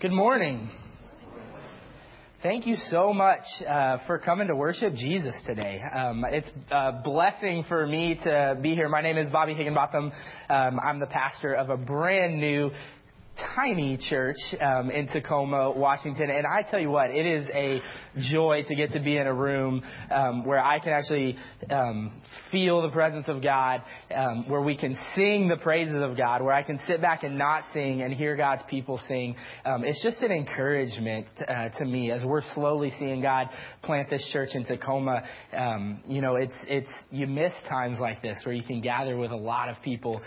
Good morning. Thank you so much uh, for coming to worship Jesus today. Um, it's a blessing for me to be here. My name is Bobby Higginbotham. Um, I'm the pastor of a brand new tiny church um, in Tacoma, Washington. And I tell you what, it is a joy to get to be in a room um, where I can actually um, feel the presence of God, um, where we can sing the praises of God, where I can sit back and not sing and hear God's people sing. Um, it's just an encouragement uh, to me as we're slowly seeing God plant this church in Tacoma. Um, you know, it's it's you miss times like this where you can gather with a lot of people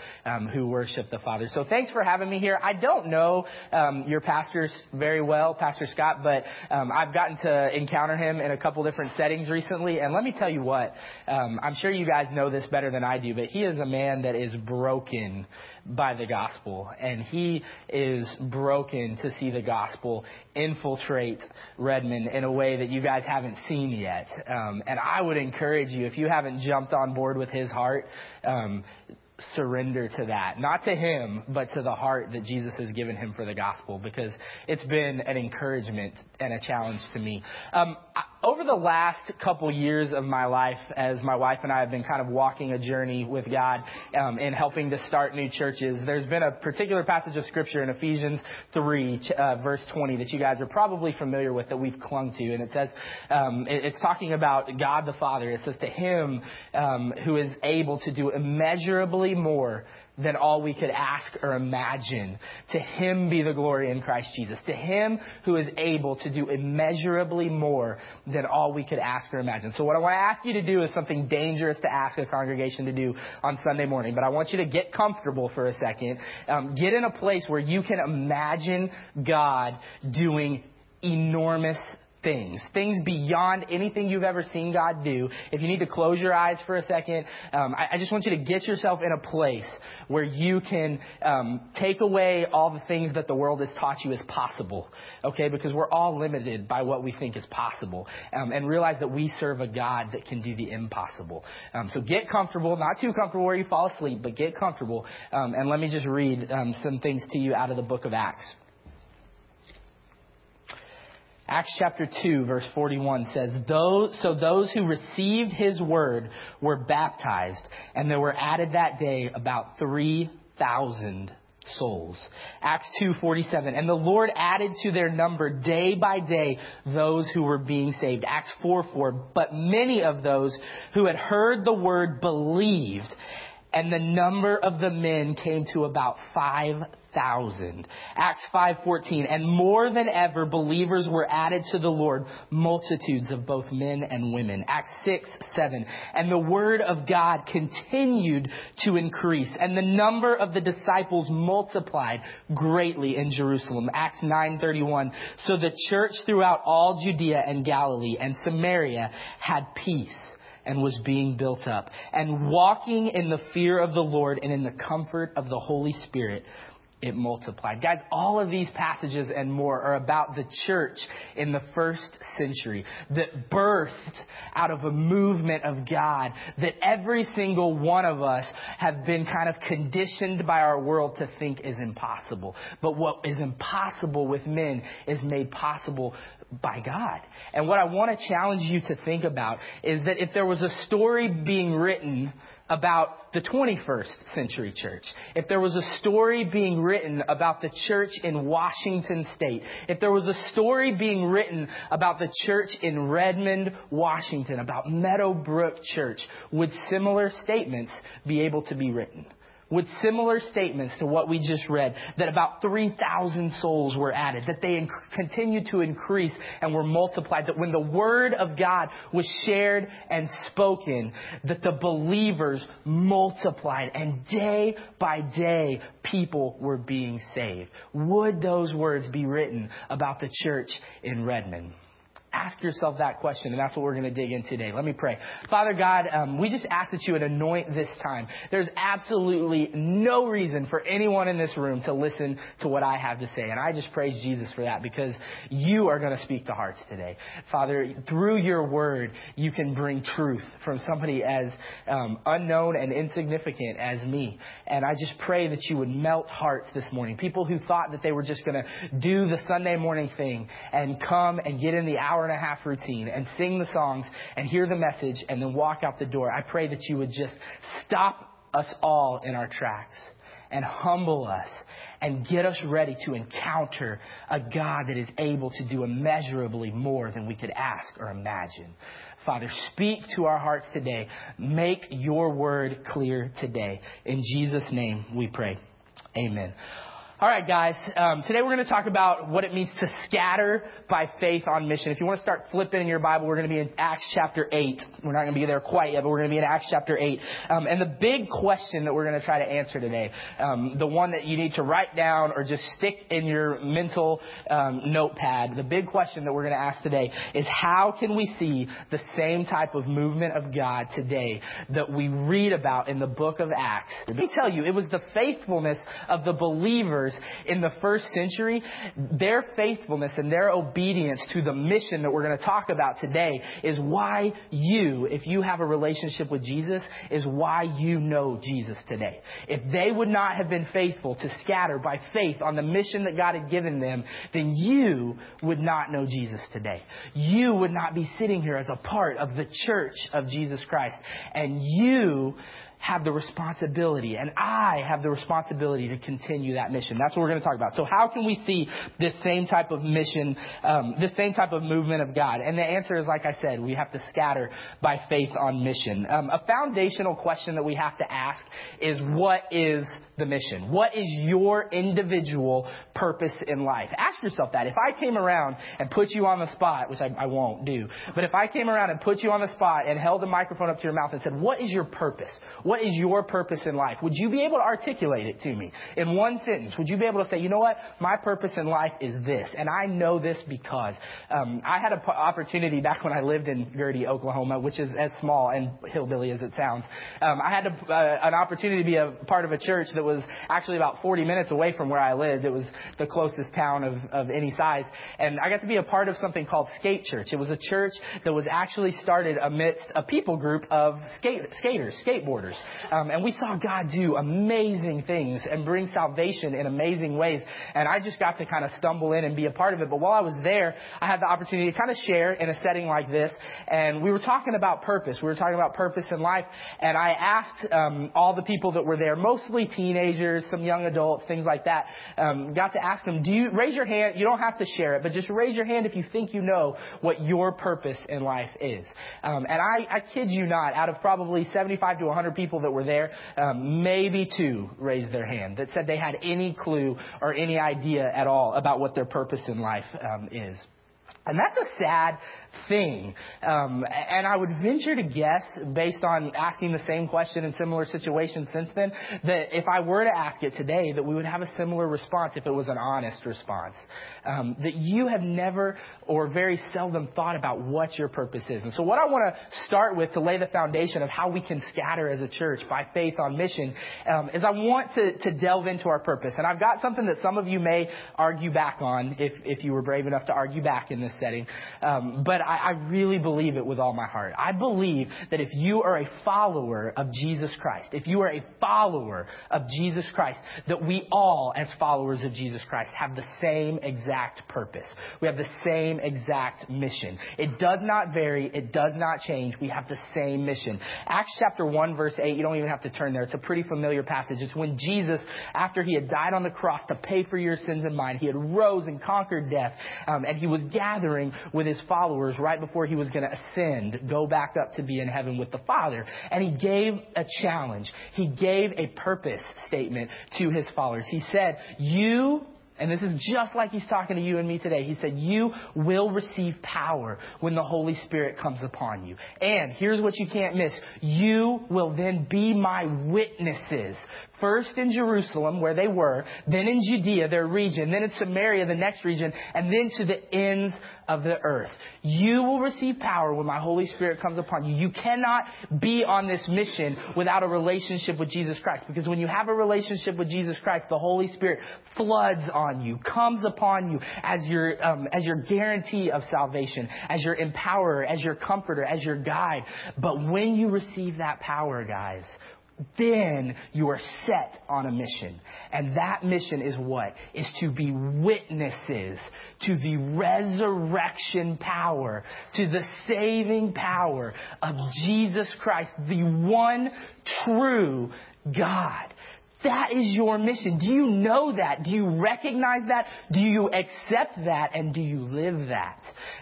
who worship the Father. So thanks for having me here. I don't don't know um, your pastors very well, Pastor Scott, but um, I've gotten to encounter him in a couple different settings recently. And let me tell you what, um, I'm sure you guys know this better than I do, but he is a man that is broken by the gospel. And he is broken to see the gospel infiltrate Redmond in a way that you guys haven't seen yet. Um, and I would encourage you, if you haven't jumped on board with his heart, um, surrender to that. Not to him, but to the heart that Jesus has given him for the gospel because it's been an encouragement and a challenge to me. Um, over the last couple years of my life, as my wife and I have been kind of walking a journey with God um, in helping to start new churches, there's been a particular passage of scripture in Ephesians 3, uh, verse 20, that you guys are probably familiar with that we've clung to. And it says, um, it's talking about God the Father. It says, to him um, who is able to do immeasurably more than all we could ask or imagine. To him be the glory in Christ Jesus. To him who is able to do immeasurably more than all we could ask or imagine. So what I want to ask you to do is something dangerous to ask a congregation to do on Sunday morning. But I want you to get comfortable for a second. Um, get in a place where you can imagine God doing enormous things, things beyond anything you've ever seen God do. If you need to close your eyes for a second, um, I, I, just want you to get yourself in a place where you can um, take away all the things that the world has taught you is possible, okay? Because we're all limited by what we think is possible, um, and realize that we serve a God that can do the impossible. Um, so get comfortable, not too comfortable where you fall asleep, but get comfortable. Um, and let me just read um, some things to you out of the book of Acts. Acts chapter 2 verse 41 says, those, so those who received his word were baptized and there were added that day about 3,000 souls. Acts 2:47 and the Lord added to their number day by day those who were being saved. Acts 4:4 but many of those who had heard the word believed and the number of the men came to about 5,000. Acts 5:14 and more than ever believers were added to the Lord multitudes of both men and women. Acts 6:7 and the word of God continued to increase and the number of the disciples multiplied greatly in Jerusalem. Acts 9:31 so the church throughout all Judea and Galilee and Samaria had peace and was being built up, and walking in the fear of the Lord and in the comfort of the Holy Spirit, it multiplied. Guys, all of these passages and more are about the church in the first century that birthed out of a movement of God that every single one of us have been kind of conditioned by our world to think is impossible. But what is impossible with men is made possible by God. And what I want to challenge you to think about is that if there was a story being written about the 21st century church, if there was a story being written about the church in Washington state, if there was a story being written about the church in Redmond, Washington, about Meadowbrook Church, would similar statements be able to be written? With similar statements to what we just read, that about 3,000 souls were added, that they inc- continued to increase and were multiplied, that when the Word of God was shared and spoken, that the believers multiplied and day by day people were being saved. Would those words be written about the church in Redmond? Ask yourself that question, and that's what we're going to dig in today. Let me pray. Father God, um, we just ask that you would anoint this time. There's absolutely no reason for anyone in this room to listen to what I have to say, and I just praise Jesus for that because you are going to speak to hearts today. Father, through your word, you can bring truth from somebody as um, unknown and insignificant as me. And I just pray that you would melt hearts this morning. People who thought that they were just going to do the Sunday morning thing and come and get in the hour and a half routine and sing the songs and hear the message and then walk out the door. I pray that you would just stop us all in our tracks and humble us and get us ready to encounter a God that is able to do immeasurably more than we could ask or imagine. Father, speak to our hearts today. Make your word clear today. In Jesus' name we pray. Amen. All right, guys. Um, today we're going to talk about what it means to scatter by faith on mission. If you want to start flipping in your Bible, we're going to be in Acts chapter 8. We're not going to be there quite yet, but we're going to be in Acts chapter 8. Um, and the big question that we're going to try to answer today, um, the one that you need to write down or just stick in your mental um, notepad, the big question that we're going to ask today is how can we see the same type of movement of God today that we read about in the book of Acts? Let me tell you, it was the faithfulness of the believers believers in the first century, their faithfulness and their obedience to the mission that we're going to talk about today is why you, if you have a relationship with Jesus, is why you know Jesus today. If they would not have been faithful to scatter by faith on the mission that God had given them, then you would not know Jesus today. You would not be sitting here as a part of the church of Jesus Christ. And you have the responsibility, and I have the responsibility to continue that mission. That's what we're going to talk about. So, how can we see this same type of mission, um, this same type of movement of God? And the answer is, like I said, we have to scatter by faith on mission. Um, a foundational question that we have to ask is, what is the mission? What is your individual purpose in life? Ask yourself that. If I came around and put you on the spot, which I, I won't do, but if I came around and put you on the spot and held the microphone up to your mouth and said, What is your purpose? What is your purpose in life? Would you be able to articulate it to me in one sentence? Would you be able to say, You know what? My purpose in life is this. And I know this because um, I had an opportunity back when I lived in Gerty, Oklahoma, which is as small and hillbilly as it sounds. Um, I had a, uh, an opportunity to be a part of a church that was actually about 40 minutes away from where I lived. It was the closest town of, of any size. And I got to be a part of something called Skate Church. It was a church that was actually started amidst a people group of skate, skaters, skateboarders. Um, and we saw God do amazing things and bring salvation in amazing ways. And I just got to kind of stumble in and be a part of it. But while I was there, I had the opportunity to kind of share in a setting like this. And we were talking about purpose. We were talking about purpose in life. And I asked um, all the people that were there, mostly teenagers, some young adults, things like that. Um, got to ask them, do you raise your hand? You don't have to share it, but just raise your hand if you think you know what your purpose in life is. Um, and I, I kid you not, out of probably 75 to 100 people that were there, um, maybe two raised their hand that said they had any clue or any idea at all about what their purpose in life um, is. And that's a sad thing. Um, and I would venture to guess, based on asking the same question in similar situations since then, that if I were to ask it today, that we would have a similar response if it was an honest response. Um, that you have never or very seldom thought about what your purpose is. And so what I want to start with to lay the foundation of how we can scatter as a church by faith on mission um, is I want to, to delve into our purpose. And I've got something that some of you may argue back on if, if you were brave enough to argue back in this setting. Um, but I, I really believe it with all my heart. I believe that if you are a follower of Jesus Christ, if you are a follower of Jesus Christ, that we all, as followers of Jesus Christ, have the same exact purpose. We have the same exact mission. It does not vary. It does not change. We have the same mission. Acts chapter 1 verse 8, you don't even have to turn there. It's a pretty familiar passage. It's when Jesus, after he had died on the cross to pay for your sins and mine, he had rose and conquered death, um, and he was gathering with his followers right before he was going to ascend, go back up to be in heaven with the Father. And he gave a challenge. He gave a purpose statement to his followers. He said, you And this is just like he's talking to you and me today. He said, You will receive power when the Holy Spirit comes upon you. And here's what you can't miss. You will then be my witnesses. First in Jerusalem, where they were, then in Judea, their region, then in Samaria, the next region, and then to the ends of the earth. You will receive power when my Holy Spirit comes upon you. You cannot be on this mission without a relationship with Jesus Christ. Because when you have a relationship with Jesus Christ, the Holy Spirit floods on you, comes upon you as your, um, as your guarantee of salvation, as your empowerer, as your comforter, as your guide. But when you receive that power, guys, then you are set on a mission. And that mission is what? Is to be witnesses to the resurrection power, to the saving power of Jesus Christ, the one true God. That is your mission. Do you know that? Do you recognize that? Do you accept that? And do you live that?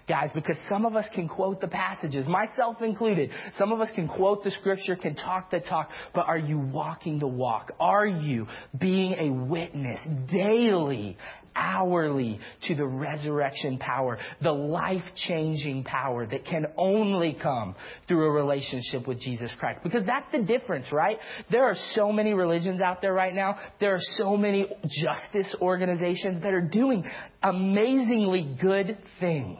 Guys, because some of us can quote the passages, myself included. Some of us can quote the scripture, can talk the talk, but are you walking the walk? Are you being a witness daily hourly to the resurrection power, the life changing power that can only come through a relationship with Jesus Christ. Because that's the difference, right? There are so many religions out there right now. There are so many justice organizations that are doing amazingly good things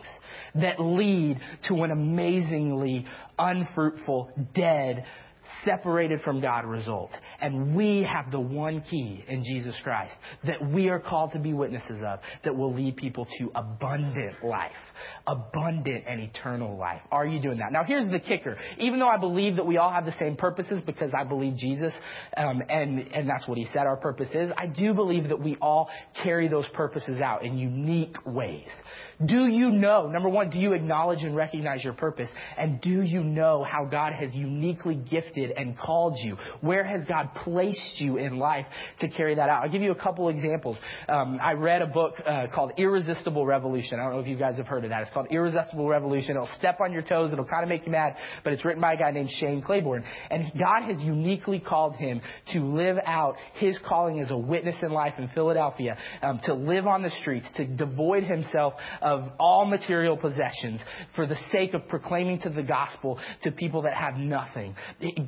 that lead to an amazingly unfruitful, dead, separated from God result. And we have the one key in Jesus Christ that we are called to be witnesses of that will lead people to abundant life, abundant and eternal life. Are you doing that? Now here's the kicker. Even though I believe that we all have the same purposes because I believe Jesus, um, and, and that's what he said our purpose is, I do believe that we all carry those purposes out in unique ways. Do you know, number one, do you acknowledge and recognize your purpose? And do you know how God has uniquely gifted and called you? Where has God placed you in life to carry that out? I'll give you a couple examples. Um, I read a book uh, called Irresistible Revolution. I don't know if you guys have heard of that. It's called Irresistible Revolution. It'll step on your toes. It'll kind of make you mad, but it's written by a guy named Shane Claiborne. And God has uniquely called him to live out his calling as a witness in life in Philadelphia, um, to live on the streets, to devoid himself of all material possessions for the sake of proclaiming to the gospel to people that have nothing.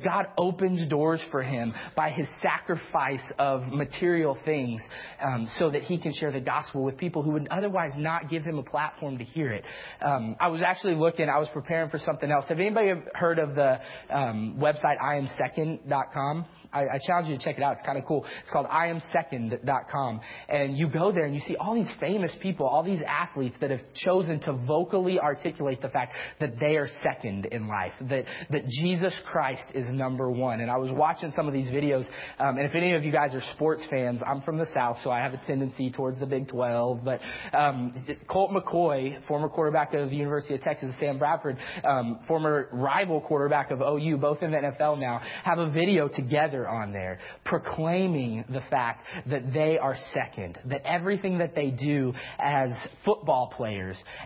God opens doors for him by his sacrifice of material things um, so that he can share the gospel with people who would otherwise not give him a platform to hear it. Um, I was actually looking, I was preparing for something else. Have anybody heard of the um, website iamsecond.com? I, I challenge you to check it out. It's kind of cool. It's called iamsecond.com. And you go there and you see all these famous people, all these athletes that have chosen to vocally articulate the fact that they are second in life, that, that Jesus Christ is number one. And I was watching some of these videos, um, and if any of you guys are sports fans, I'm from the South, so I have a tendency towards the Big 12, but um, Colt McCoy, former quarterback of the University of Texas, Sam Bradford, um, former rival quarterback of OU, both in the NFL now, have a video together on there proclaiming the fact that they are second, that everything that they do as football players,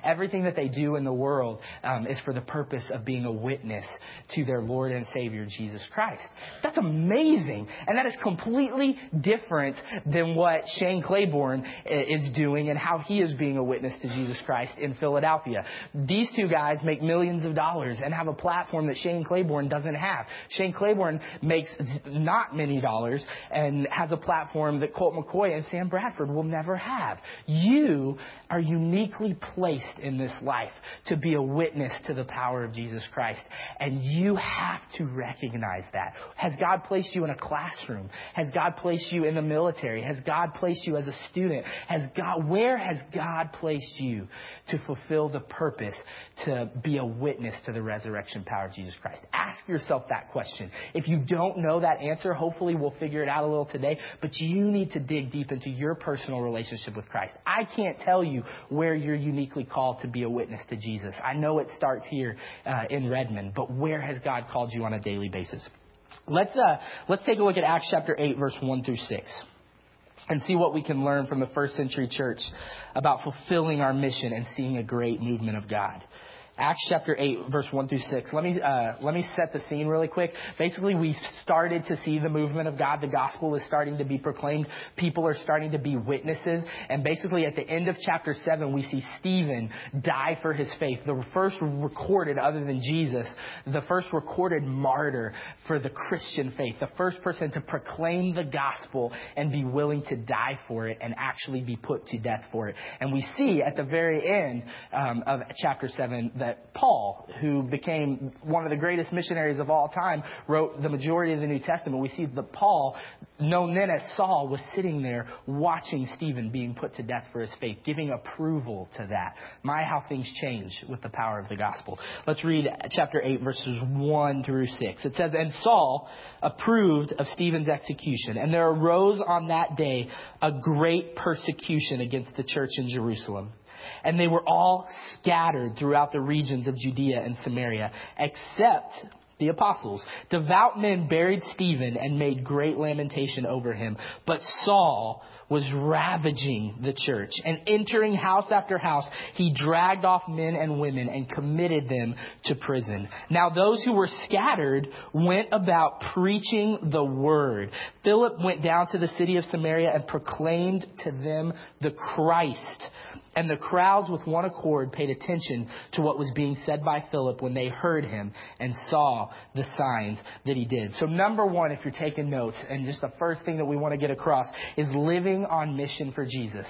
everything that they do in the world um, is for the purpose of being a witness to their Lord and Savior Jesus Christ. That's amazing, and that is completely different than what Shane Claiborne uh, is doing and how he is being a witness to Jesus Christ in Philadelphia. These two guys make millions of dollars and have a platform that Shane Claiborne doesn't have. Shane Claiborne makes not many dollars and has a platform that Colt McCoy and Sam Bradford will never have. You are uniquely placed in this life to be a witness to the power of Jesus Christ. And you have to recognize that. Has God placed you in a classroom? Has God placed you in the military? Has God placed you as a student? Has God, where has God placed you to fulfill the purpose to be a witness to the resurrection power of Jesus Christ? Ask yourself that question. If you don't know that answer, hopefully we'll figure it out a little today, but you need to dig deep into your personal relationship with Christ. I can't tell you where you're uniquely called to be a witness to Jesus. I know it starts here uh, in Redmond, but where has God called you on a daily basis? Let's, uh, let's take a look at Acts chapter 8, verse 1 through 6 and see what we can learn from the first century church about fulfilling our mission and seeing a great movement of God. Acts chapter 8, verse 1 through 6. Let me, uh, let me set the scene really quick. Basically, we started to see the movement of God. The gospel is starting to be proclaimed. People are starting to be witnesses. And basically, at the end of chapter 7, we see Stephen die for his faith. The first recorded, other than Jesus, the first recorded martyr for the Christian faith. The first person to proclaim the gospel and be willing to die for it and actually be put to death for it. And we see at the very end um, of chapter 7 that that Paul, who became one of the greatest missionaries of all time, wrote the majority of the New Testament. We see that Paul, known then as Saul, was sitting there watching Stephen being put to death for his faith, giving approval to that. My, how things change with the power of the gospel. Let's read chapter 8, verses 1 through 6. It says, And Saul approved of Stephen's execution, and there arose on that day a great persecution against the church in Jerusalem and they were all scattered throughout the regions of Judea and Samaria, except the apostles. Devout men buried Stephen and made great lamentation over him. But Saul was ravaging the church and entering house after house, he dragged off men and women and committed them to prison. Now those who were scattered went about preaching the word. Philip went down to the city of Samaria and proclaimed to them the Christ. And the crowds with one accord paid attention to what was being said by Philip when they heard him and saw the signs that he did. So number one, if you're taking notes, and just the first thing that we want to get across is living on mission for Jesus.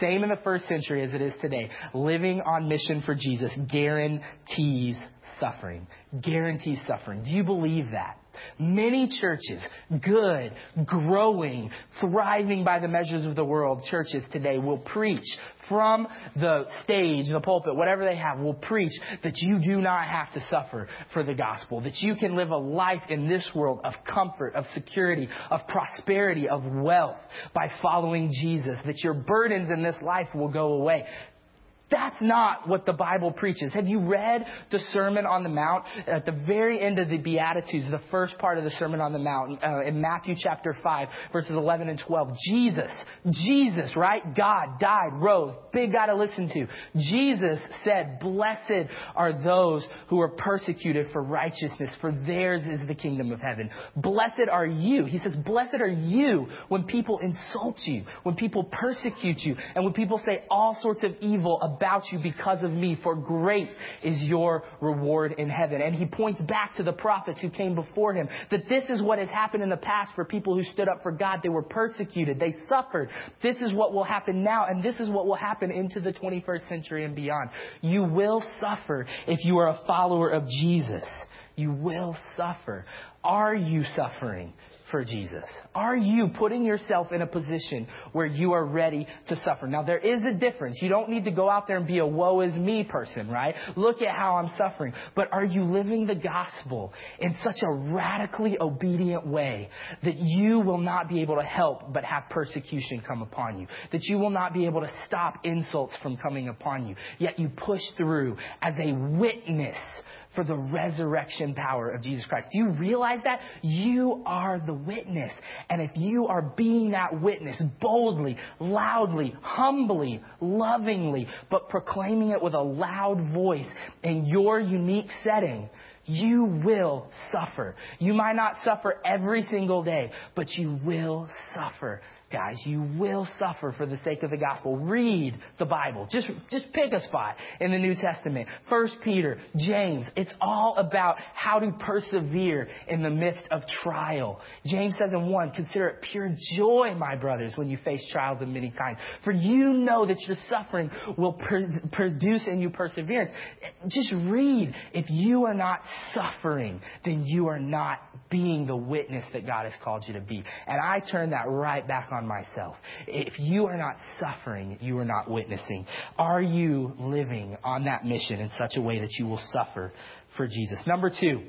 Same in the first century as it is today. Living on mission for Jesus guarantees suffering. Guarantees suffering. Do you believe that? Many churches, good, growing, thriving by the measures of the world, churches today will preach from the stage, the pulpit, whatever they have, will preach that you do not have to suffer for the gospel, that you can live a life in this world of comfort, of security, of prosperity, of wealth by following Jesus, that your burdens in this life will go away. That's not what the Bible preaches. Have you read the Sermon on the Mount? At the very end of the Beatitudes, the first part of the Sermon on the Mount, uh, in Matthew chapter 5, verses 11 and 12, Jesus, Jesus, right? God died, rose, big guy to listen to. Jesus said, Blessed are those who are persecuted for righteousness, for theirs is the kingdom of heaven. Blessed are you. He says, Blessed are you when people insult you, when people persecute you, and when people say all sorts of evil about about you because of me, for great is your reward in heaven. And he points back to the prophets who came before him that this is what has happened in the past for people who stood up for God. They were persecuted. They suffered. This is what will happen now, and this is what will happen into the 21st century and beyond. You will suffer if you are a follower of Jesus. You will suffer. Are you suffering? For Jesus? Are you putting yourself in a position where you are ready to suffer? Now, there is a difference. You don't need to go out there and be a woe is me person, right? Look at how I'm suffering. But are you living the gospel in such a radically obedient way that you will not be able to help but have persecution come upon you? That you will not be able to stop insults from coming upon you? Yet you push through as a witness for the resurrection power of Jesus Christ. Do you realize that? You are the witness. And if you are being that witness boldly, loudly, humbly, lovingly, but proclaiming it with a loud voice in your unique setting, you will suffer. You might not suffer every single day, but you will suffer guys, you will suffer for the sake of the gospel. Read the Bible. Just, just pick a spot in the New Testament. First Peter, James. It's all about how to persevere in the midst of trial. James says in 1, consider it pure joy, my brothers, when you face trials of many kinds. For you know that your suffering will pr- produce in you perseverance. Just read. If you are not suffering, then you are not being the witness that God has called you to be. And I turn that right back on on myself. If you are not suffering, you are not witnessing. Are you living on that mission in such a way that you will suffer for Jesus? Number two,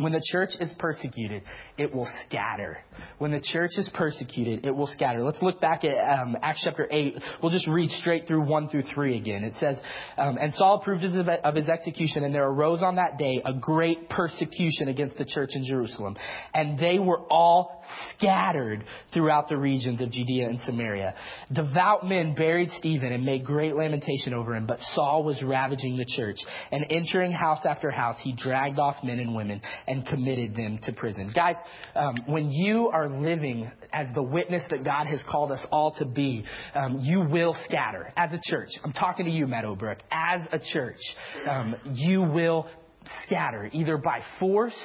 When the church is persecuted, it will scatter. When the church is persecuted, it will scatter. Let's look back at um, Acts chapter 8. We'll just read straight through 1 through 3 again. It says, um, And Saul approved of his execution, and there arose on that day a great persecution against the church in Jerusalem. And they were all scattered throughout the regions of Judea and Samaria. Devout men buried Stephen and made great lamentation over him, but Saul was ravaging the church. And entering house after house, he dragged off men and women and committed them to prison. Guys, um, when you are living as the witness that God has called us all to be, um, you will scatter as a church. I'm talking to you, Meadowbrook. As a church, um, you will scatter either by force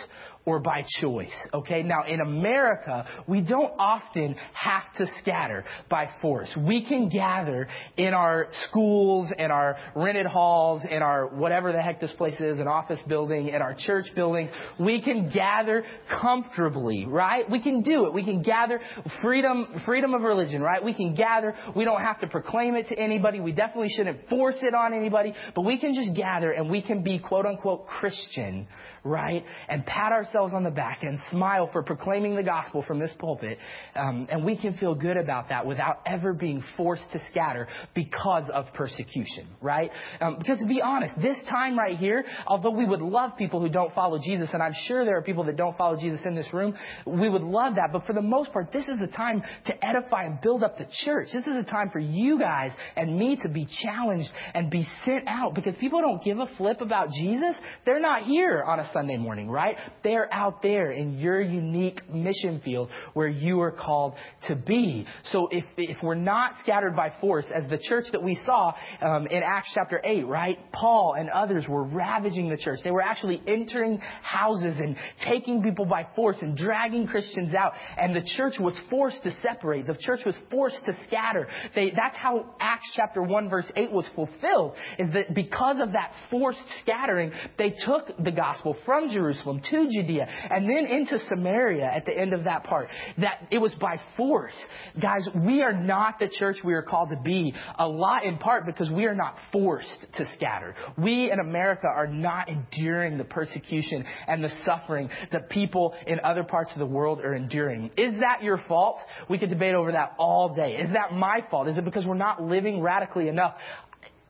or by choice. Okay? Now, in America, we don't often have to scatter by force. We can gather in our schools, in our rented halls, in our whatever the heck this place is, an office building, in our church building. We can gather comfortably, right? We can do it. We can gather freedom, freedom of religion, right? We can gather. We don't have to proclaim it to anybody. We definitely shouldn't force it on anybody, but we can just gather and we can be quote unquote Christian right? And pat ourselves on the back and smile for proclaiming the gospel from this pulpit. Um, and we can feel good about that without ever being forced to scatter because of persecution, right? Um, because to be honest, this time right here, although we would love people who don't follow Jesus, and I'm sure there are people that don't follow Jesus in this room, we would love that. But for the most part, this is a time to edify and build up the church. This is a time for you guys and me to be challenged and be sent out because people don't give a flip about Jesus. They're not here on a Sunday morning, right? They're out there in your unique mission field where you are called to be. So if, if we're not scattered by force, as the church that we saw um, in Acts chapter 8, right? Paul and others were ravaging the church. They were actually entering houses and taking people by force and dragging Christians out. And the church was forced to separate. The church was forced to scatter. They, that's how Acts chapter 1 verse 8 was fulfilled, is that because of that forced scattering, they took the gospel from Jerusalem to Judea and then into Samaria at the end of that part. That it was by force. Guys, we are not the church we are called to be. A lot in part because we are not forced to scatter. We in America are not enduring the persecution and the suffering that people in other parts of the world are enduring. Is that your fault? We could debate over that all day. Is that my fault? Is it because we're not living radically enough?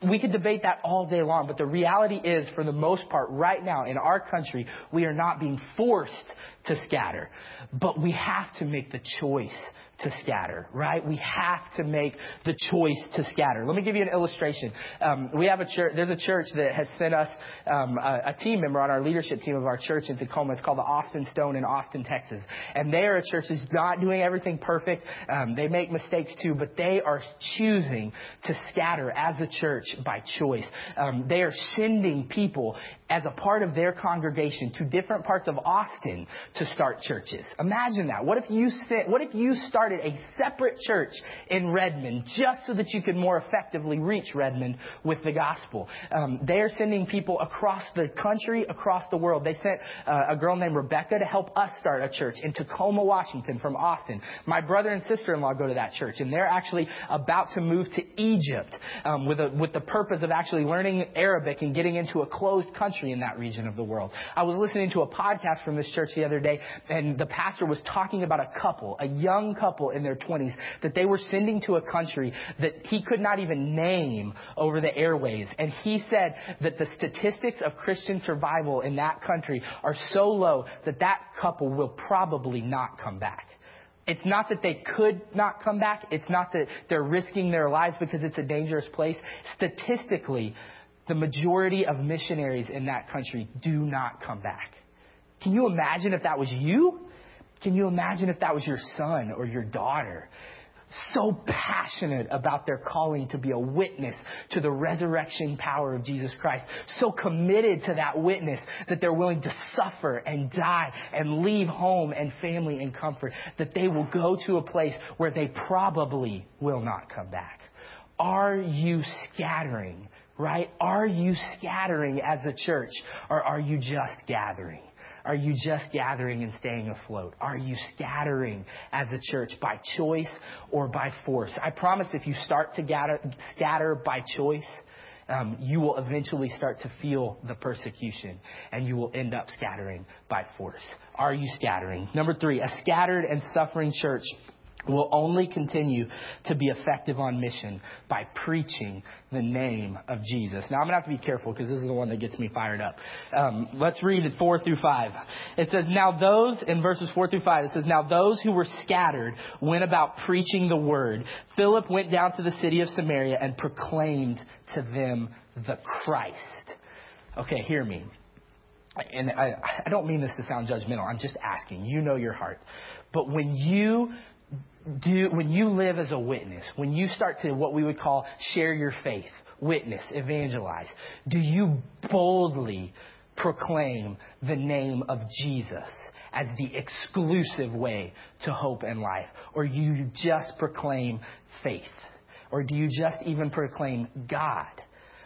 We could debate that all day long, but the reality is, for the most part, right now in our country, we are not being forced to scatter, but we have to make the choice to scatter, right? We have to make the choice to scatter. Let me give you an illustration. Um, we have a church, there's a church that has sent us um, a, a, team member on our leadership team of our church in Tacoma. It's called the Austin Stone in Austin, Texas. And they are a church that's not doing everything perfect. Um, they make mistakes too, but they are choosing to scatter as a church by choice. Um, they are sending people as a part of their congregation to different parts of Austin to start churches. Imagine that. What if you sent, what if you started a separate church in Redmond just so that you could more effectively reach Redmond with the gospel? Um, they are sending people across the country, across the world. They sent uh, a girl named Rebecca to help us start a church in Tacoma, Washington from Austin. My brother and sister-in-law go to that church and they're actually about to move to Egypt um, with, a, with the purpose of actually learning Arabic and getting into a closed country country in that region of the world. I was listening to a podcast from this church the other day, and the pastor was talking about a couple, a young couple in their 20s, that they were sending to a country that he could not even name over the airways. And he said that the statistics of Christian survival in that country are so low that that couple will probably not come back. It's not that they could not come back. It's not that they're risking their lives because it's a dangerous place. Statistically, the majority of missionaries in that country do not come back. Can you imagine if that was you? Can you imagine if that was your son or your daughter? So passionate about their calling to be a witness to the resurrection power of Jesus Christ. So committed to that witness that they're willing to suffer and die and leave home and family and comfort that they will go to a place where they probably will not come back. Are you scattering right? Are you scattering as a church or are you just gathering? Are you just gathering and staying afloat? Are you scattering as a church by choice or by force? I promise if you start to gather, scatter by choice um, you will eventually start to feel the persecution and you will end up scattering by force. Are you scattering? Number three, a scattered and suffering church will only continue to be effective on mission by preaching the name of Jesus. Now, I'm going to have to be careful because this is the one that gets me fired up. Um, let's read it 4 through 5. It says, Now those, in verses 4 through 5, it says, Now those who were scattered went about preaching the word. Philip went down to the city of Samaria and proclaimed to them the Christ. Okay, hear me. And I, I don't mean this to sound judgmental. I'm just asking. You know your heart. But when you do, when you live as a witness, when you start to what we would call share your faith, witness, evangelize, do you boldly proclaim the name of Jesus as the exclusive way to hope and life? Or you just proclaim faith? Or do you just even proclaim God?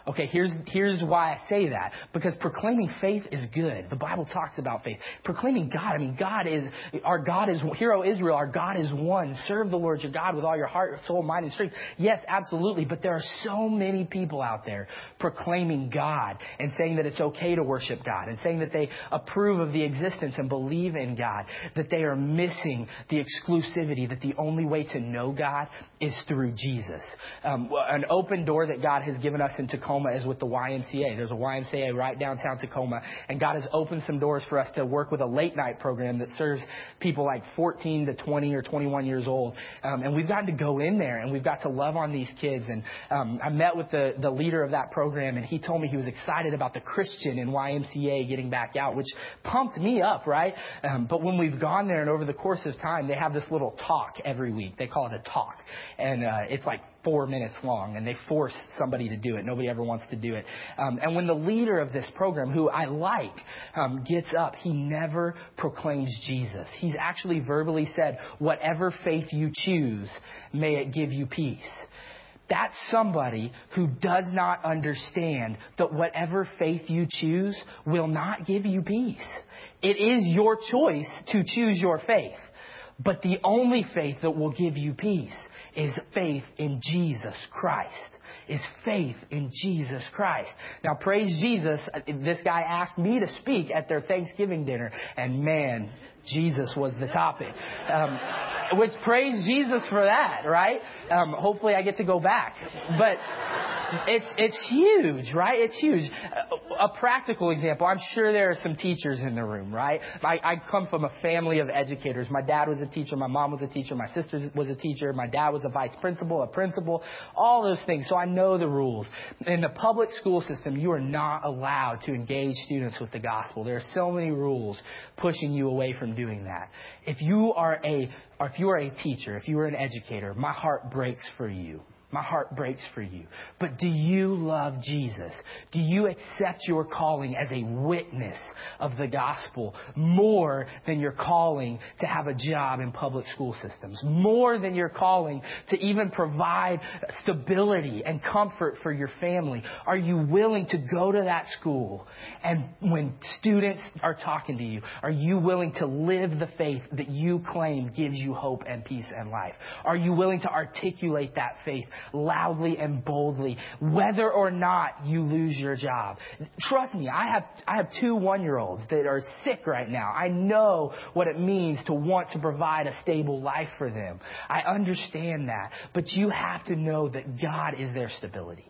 Okay, here's, here's why I say that. Because proclaiming faith is good. The Bible talks about faith. Proclaiming God, I mean, God is, our God is, hero Israel, our God is one. Serve the Lord your God with all your heart, soul, mind, and strength. Yes, absolutely. But there are so many people out there proclaiming God and saying that it's okay to worship God and saying that they approve of the existence and believe in God, that they are missing the exclusivity, that the only way to know God is through Jesus. Um, an open door that God has given us in Tacoma Tacoma is with the YMCA. There's a YMCA right downtown Tacoma, and God has opened some doors for us to work with a late night program that serves people like 14 to 20 or 21 years old. Um, and we've gotten to go in there and we've got to love on these kids. And um, I met with the, the leader of that program, and he told me he was excited about the Christian in YMCA getting back out, which pumped me up, right? Um, but when we've gone there and over the course of time, they have this little talk every week. They call it a talk, and uh, it's like four minutes long, and they force somebody to do it. Nobody ever wants to do it. Um, and when the leader of this program, who I like, um, gets up, he never proclaims Jesus. He's actually verbally said, "Whatever faith you choose, may it give you peace." That's somebody who does not understand that whatever faith you choose will not give you peace. It is your choice to choose your faith. But the only faith that will give you peace is faith in Jesus Christ. Is faith in Jesus Christ. Now, praise Jesus. This guy asked me to speak at their Thanksgiving dinner, and man, Jesus was the topic. Um, which praise Jesus for that, right? Um, hopefully, I get to go back. But it's, it's huge, right? It's huge. A, practical example, I'm sure there are some teachers in the room, right? I, I come from a family of educators. My dad was a teacher, my mom was a teacher, my sister was a teacher, my dad was a vice principal, a principal, all those things. So I know the rules. In the public school system, you are not allowed to engage students with the gospel. There are so many rules pushing you away from doing that. If you are a, if you are a teacher, if you are an educator, my heart breaks for you. My heart breaks for you. But do you love Jesus? Do you accept your calling as a witness of the gospel more than your calling to have a job in public school systems? More than your calling to even provide stability and comfort for your family? Are you willing to go to that school and when students are talking to you, are you willing to live the faith that you claim gives you hope and peace and life? Are you willing to articulate that faith loudly and boldly, whether or not you lose your job. Trust me, I have, I have two one year olds that are sick right now. I know what it means to want to provide a stable life for them. I understand that. But you have to know that God is their stability.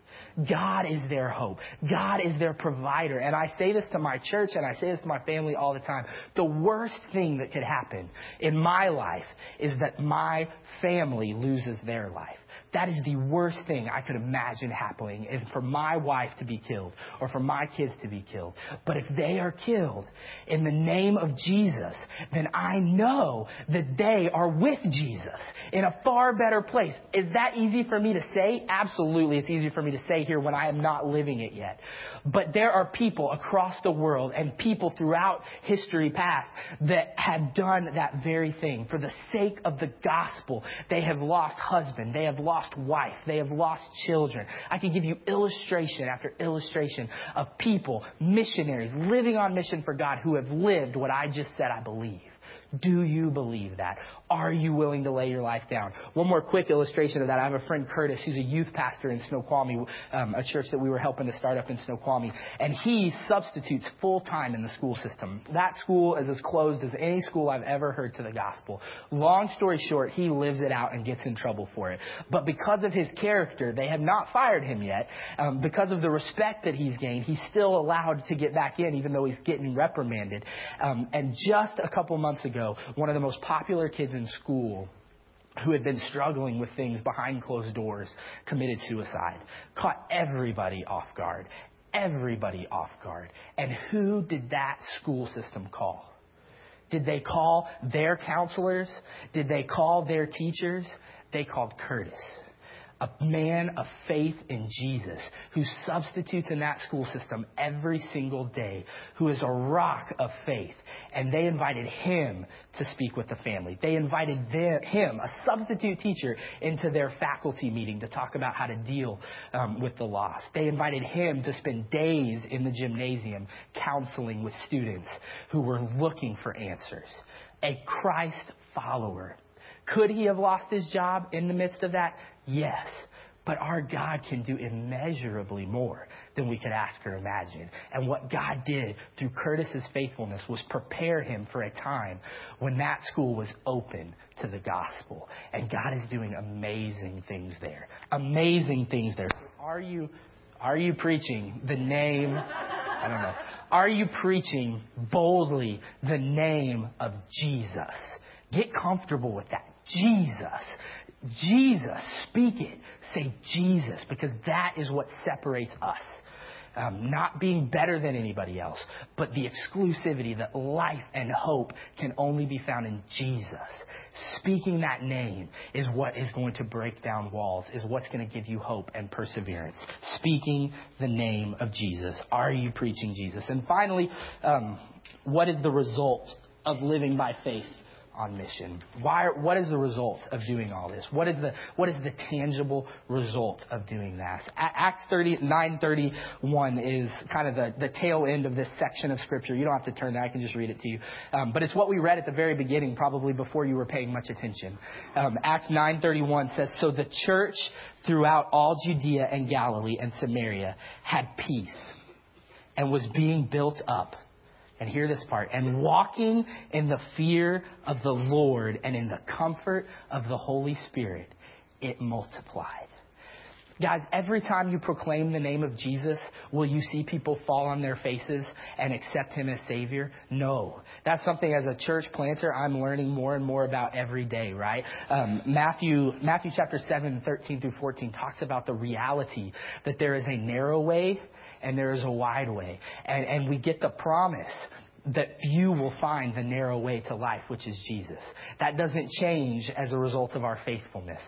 God is their hope. God is their provider. And I say this to my church and I say this to my family all the time. The worst thing that could happen in my life is that my family loses their life. That is the worst thing I could imagine happening is for my wife to be killed or for my kids to be killed. But if they are killed in the name of Jesus, then I know that they are with Jesus in a far better place. Is that easy for me to say? Absolutely. It's easy for me to say here when I am not living it yet. But there are people across the world and people throughout history past that have done that very thing. For the sake of the gospel, they have lost husband. They have lost lost wife. They have lost children. I can give you illustration after illustration of people, missionaries, living on mission for God who have lived what I just said I believe. Do you believe that? Are you willing to lay your life down? One more quick illustration of that. I have a friend, Curtis, who's a youth pastor in Snoqualmie, um, a church that we were helping to start up in Snoqualmie. And he substitutes full time in the school system. That school is as closed as any school I've ever heard to the gospel. Long story short, he lives it out and gets in trouble for it. But because of his character, they have not fired him yet. Um, because of the respect that he's gained, he's still allowed to get back in, even though he's getting reprimanded. Um, and just a couple months ago, one of the most popular kids in school who had been struggling with things behind closed doors committed suicide. Caught everybody off guard. Everybody off guard. And who did that school system call? Did they call their counselors? Did they call their teachers? They called Curtis a man of faith in Jesus who substitutes in that school system every single day, who is a rock of faith. And they invited him to speak with the family. They invited them, him, a substitute teacher, into their faculty meeting to talk about how to deal um, with the loss. They invited him to spend days in the gymnasium counseling with students who were looking for answers. A Christ follower could he have lost his job in the midst of that? Yes. But our God can do immeasurably more than we could ask or imagine. And what God did through Curtis's faithfulness was prepare him for a time when that school was open to the gospel. And God is doing amazing things there. Amazing things there. Are you are you preaching the name I don't know. Are you preaching boldly the name of Jesus? Get comfortable with that. Jesus. Jesus. Speak it. Say Jesus because that is what separates us. Um, not being better than anybody else, but the exclusivity that life and hope can only be found in Jesus. Speaking that name is what is going to break down walls, is what's going to give you hope and perseverance. Speaking the name of Jesus. Are you preaching Jesus? And finally, um, what is the result of living by faith? On mission? Why, what is the result of doing all this? What is the, what is the tangible result of doing that? Acts 30, 931 is kind of the, the tail end of this section of scripture. You don't have to turn that. I can just read it to you. Um, but it's what we read at the very beginning, probably before you were paying much attention. Um, Acts 931 says, So the church throughout all Judea and Galilee and Samaria had peace and was being built up and hear this part, and walking in the fear of the Lord and in the comfort of the Holy Spirit, it multiplied. Guys, every time you proclaim the name of Jesus, will you see people fall on their faces and accept Him as Savior? No. That's something as a church planter I'm learning more and more about every day, right? Um, Matthew, Matthew chapter 7, 13 through 14 talks about the reality that there is a narrow way and there is a wide way. And, and we get the promise that few will find the narrow way to life, which is Jesus. That doesn't change as a result of our faithfulness.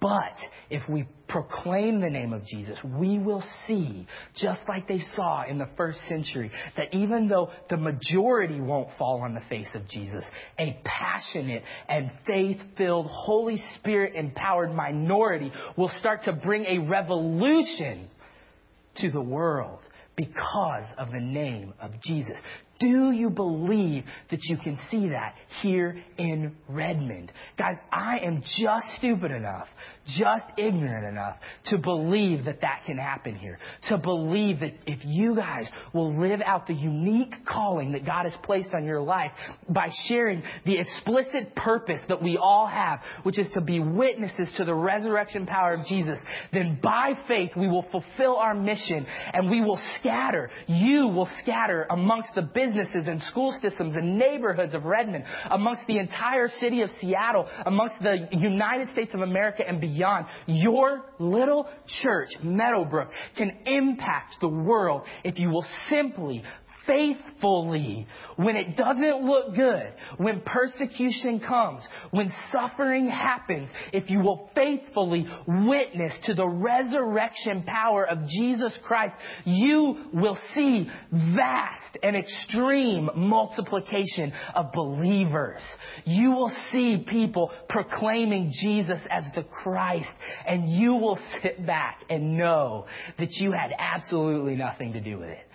But if we proclaim the name of Jesus, we will see, just like they saw in the first century, that even though the majority won't fall on the face of Jesus, a passionate and faith filled, Holy Spirit empowered minority will start to bring a revolution to the world because of the name of Jesus. Do you believe that you can see that here in Redmond? Guys, I am just stupid enough, just ignorant enough to believe that that can happen here. To believe that if you guys will live out the unique calling that God has placed on your life by sharing the explicit purpose that we all have, which is to be witnesses to the resurrection power of Jesus, then by faith we will fulfill our mission and we will scatter. You will scatter amongst the businesses and school systems and neighborhoods of Redmond, amongst the entire city of Seattle, amongst the United States of America and beyond. Your little church, Meadowbrook, can impact the world if you will simply faithfully when it doesn't look good, when persecution comes, when suffering happens, if you will faithfully witness to the resurrection power of Jesus Christ, you will see vast and extreme multiplication of believers. You will see people proclaiming Jesus as the Christ, and you will sit back and know that you had absolutely nothing to do with it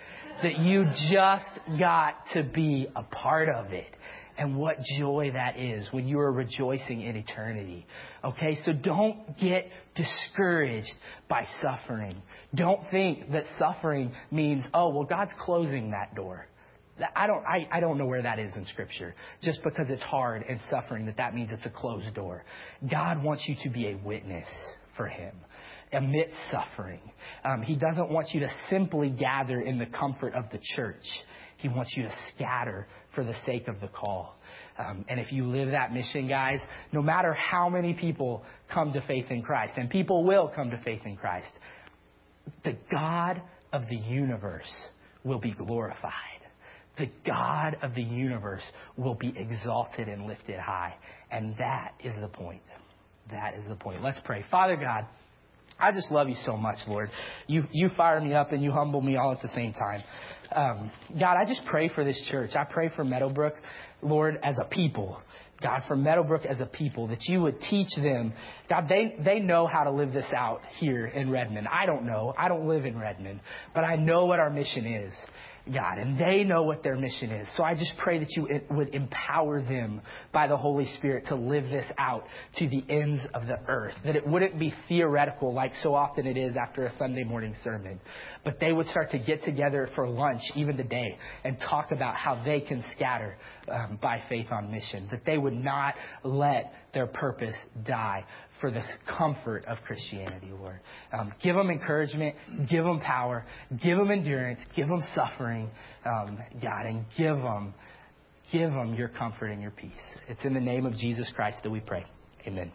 that you just got to be a part of it. and what joy that is when you are rejoicing in eternity. Okay, so don't get discouraged by suffering. Don't think that suffering means, oh, well, God's closing that door. I don't, I, I don't know where that is in Scripture. Just because it's hard and suffering, that that means it's a closed door. God wants you to be a witness for Him amidst suffering. Um, he doesn't want you to simply gather in the comfort of the church. He wants you to scatter for the sake of the call. Um, and if you live that mission, guys, no matter how many people come to faith in Christ, and people will come to faith in Christ, the God of the universe will be glorified. The God of the universe will be exalted and lifted high. And that is the point. That is the point. Let's pray. Father God, I just love you so much, Lord. You, you fire me up and you humble me all at the same time. Um, God, I just pray for this church. I pray for Meadowbrook, Lord, as a people. God, for Meadowbrook as a people, that you would teach them. God, they, they know how to live this out here in Redmond. I don't know. I don't live in Redmond, but I know what our mission is. God, and they know what their mission is. So I just pray that you would empower them by the Holy Spirit to live this out to the ends of the earth. That it wouldn't be theoretical like so often it is after a Sunday morning sermon, but they would start to get together for lunch even today and talk about how they can scatter um, by faith on mission. That they would not let their purpose die for the comfort of Christianity, Lord. Um, give them encouragement, give them power, give them endurance, give them suffering, um, God, and give them, give them your comfort and your peace. It's in the name of Jesus Christ that we pray. Amen.